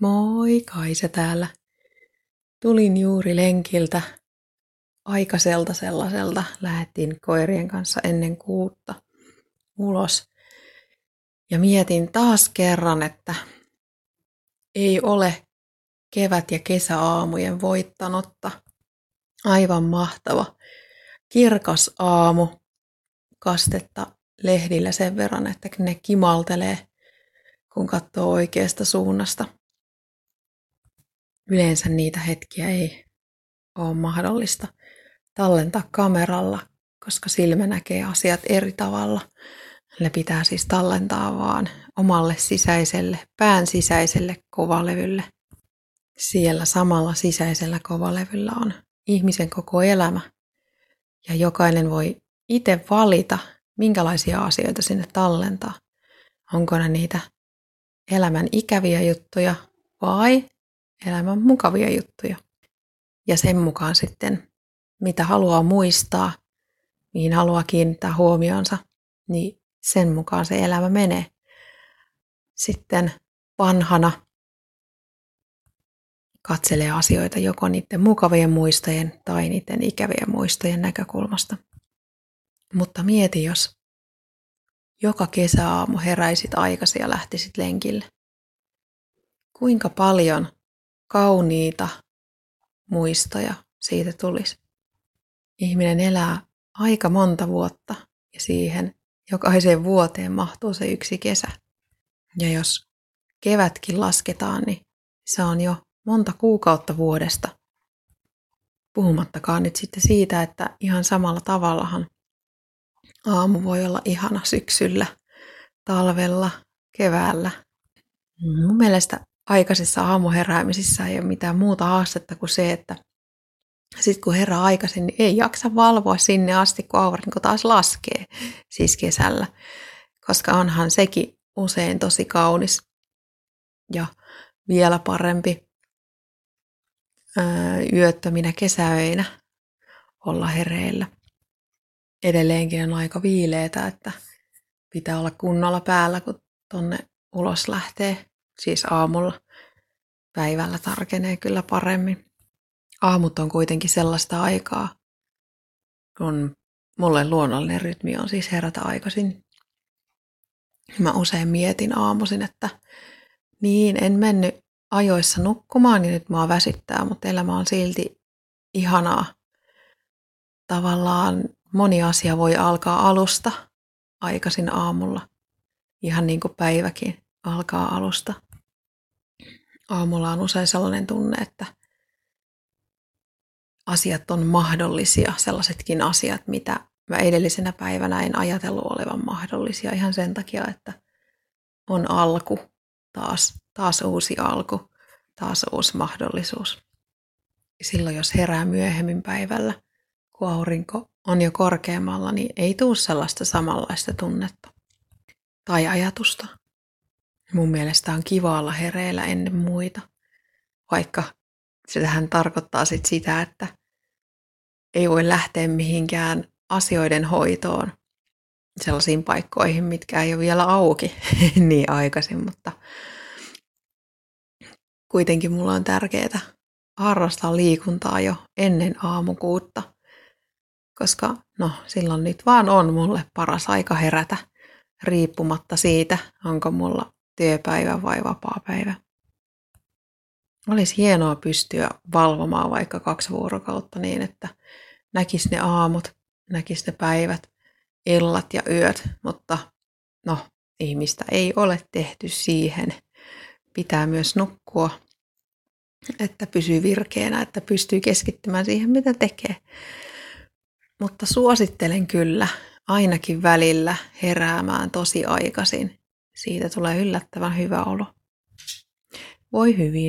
Moi, Kaisa täällä. Tulin juuri lenkiltä, aikaiselta sellaiselta. Lähettiin koirien kanssa ennen kuutta ulos. Ja mietin taas kerran, että ei ole kevät- ja kesäaamujen voittanotta. Aivan mahtava. Kirkas aamu. Kastetta lehdillä sen verran, että ne kimaltelee, kun katsoo oikeasta suunnasta yleensä niitä hetkiä ei ole mahdollista tallentaa kameralla, koska silmä näkee asiat eri tavalla. Ne pitää siis tallentaa vaan omalle sisäiselle, pään sisäiselle kovalevylle. Siellä samalla sisäisellä kovalevyllä on ihmisen koko elämä. Ja jokainen voi itse valita, minkälaisia asioita sinne tallentaa. Onko ne niitä elämän ikäviä juttuja vai elämän mukavia juttuja. Ja sen mukaan sitten, mitä haluaa muistaa, mihin haluaa kiinnittää huomionsa, niin sen mukaan se elämä menee. Sitten vanhana katselee asioita joko niiden mukavien muistojen tai niiden ikävien muistojen näkökulmasta. Mutta mieti, jos joka kesäaamu heräisit aikaisin ja lähtisit lenkille. Kuinka paljon kauniita muistoja siitä tulisi. Ihminen elää aika monta vuotta ja siihen jokaiseen vuoteen mahtuu se yksi kesä. Ja jos kevätkin lasketaan, niin se on jo monta kuukautta vuodesta. Puhumattakaan nyt sitten siitä, että ihan samalla tavallahan aamu voi olla ihana syksyllä, talvella, keväällä. Mun mielestä aikaisessa aamuheräämisissä ei ole mitään muuta haastetta kuin se, että sitten kun herää aikaisin, niin ei jaksa valvoa sinne asti, kun aurinko taas laskee, siis kesällä. Koska onhan sekin usein tosi kaunis ja vielä parempi yöttöminä kesäöinä olla hereillä. Edelleenkin on aika viileetä, että pitää olla kunnolla päällä, kun tonne ulos lähtee siis aamulla. Päivällä tarkenee kyllä paremmin. Aamut on kuitenkin sellaista aikaa, kun mulle luonnollinen rytmi on siis herätä aikaisin. Mä usein mietin aamuisin, että niin, en mennyt ajoissa nukkumaan, niin nyt mua väsyttää, mutta elämä on silti ihanaa. Tavallaan moni asia voi alkaa alusta aikaisin aamulla, ihan niin kuin päiväkin alkaa alusta. Aamulla on usein sellainen tunne, että asiat on mahdollisia, sellaisetkin asiat, mitä mä edellisenä päivänä en ajatellut olevan mahdollisia ihan sen takia, että on alku, taas, taas uusi alku, taas uusi mahdollisuus. Silloin jos herää myöhemmin päivällä, kun aurinko on jo korkeammalla, niin ei tule sellaista samanlaista tunnetta tai ajatusta. Mun mielestä on kiva olla hereillä ennen muita, vaikka se tähän tarkoittaa sit sitä, että ei voi lähteä mihinkään asioiden hoitoon sellaisiin paikkoihin, mitkä ei ole vielä auki niin aikaisin, mutta kuitenkin mulla on tärkeää harrastaa liikuntaa jo ennen aamukuutta, koska no silloin nyt vaan on mulle paras aika herätä riippumatta siitä, onko mulla työpäivä vai vapaa-päivä. Olisi hienoa pystyä valvomaan vaikka kaksi vuorokautta niin, että näkisi ne aamut, näkisi ne päivät, illat ja yöt, mutta no, ihmistä ei ole tehty siihen. Pitää myös nukkua, että pysyy virkeänä, että pystyy keskittymään siihen, mitä tekee. Mutta suosittelen kyllä ainakin välillä heräämään tosi aikaisin siitä tulee yllättävän hyvä olo. Voi hyvin.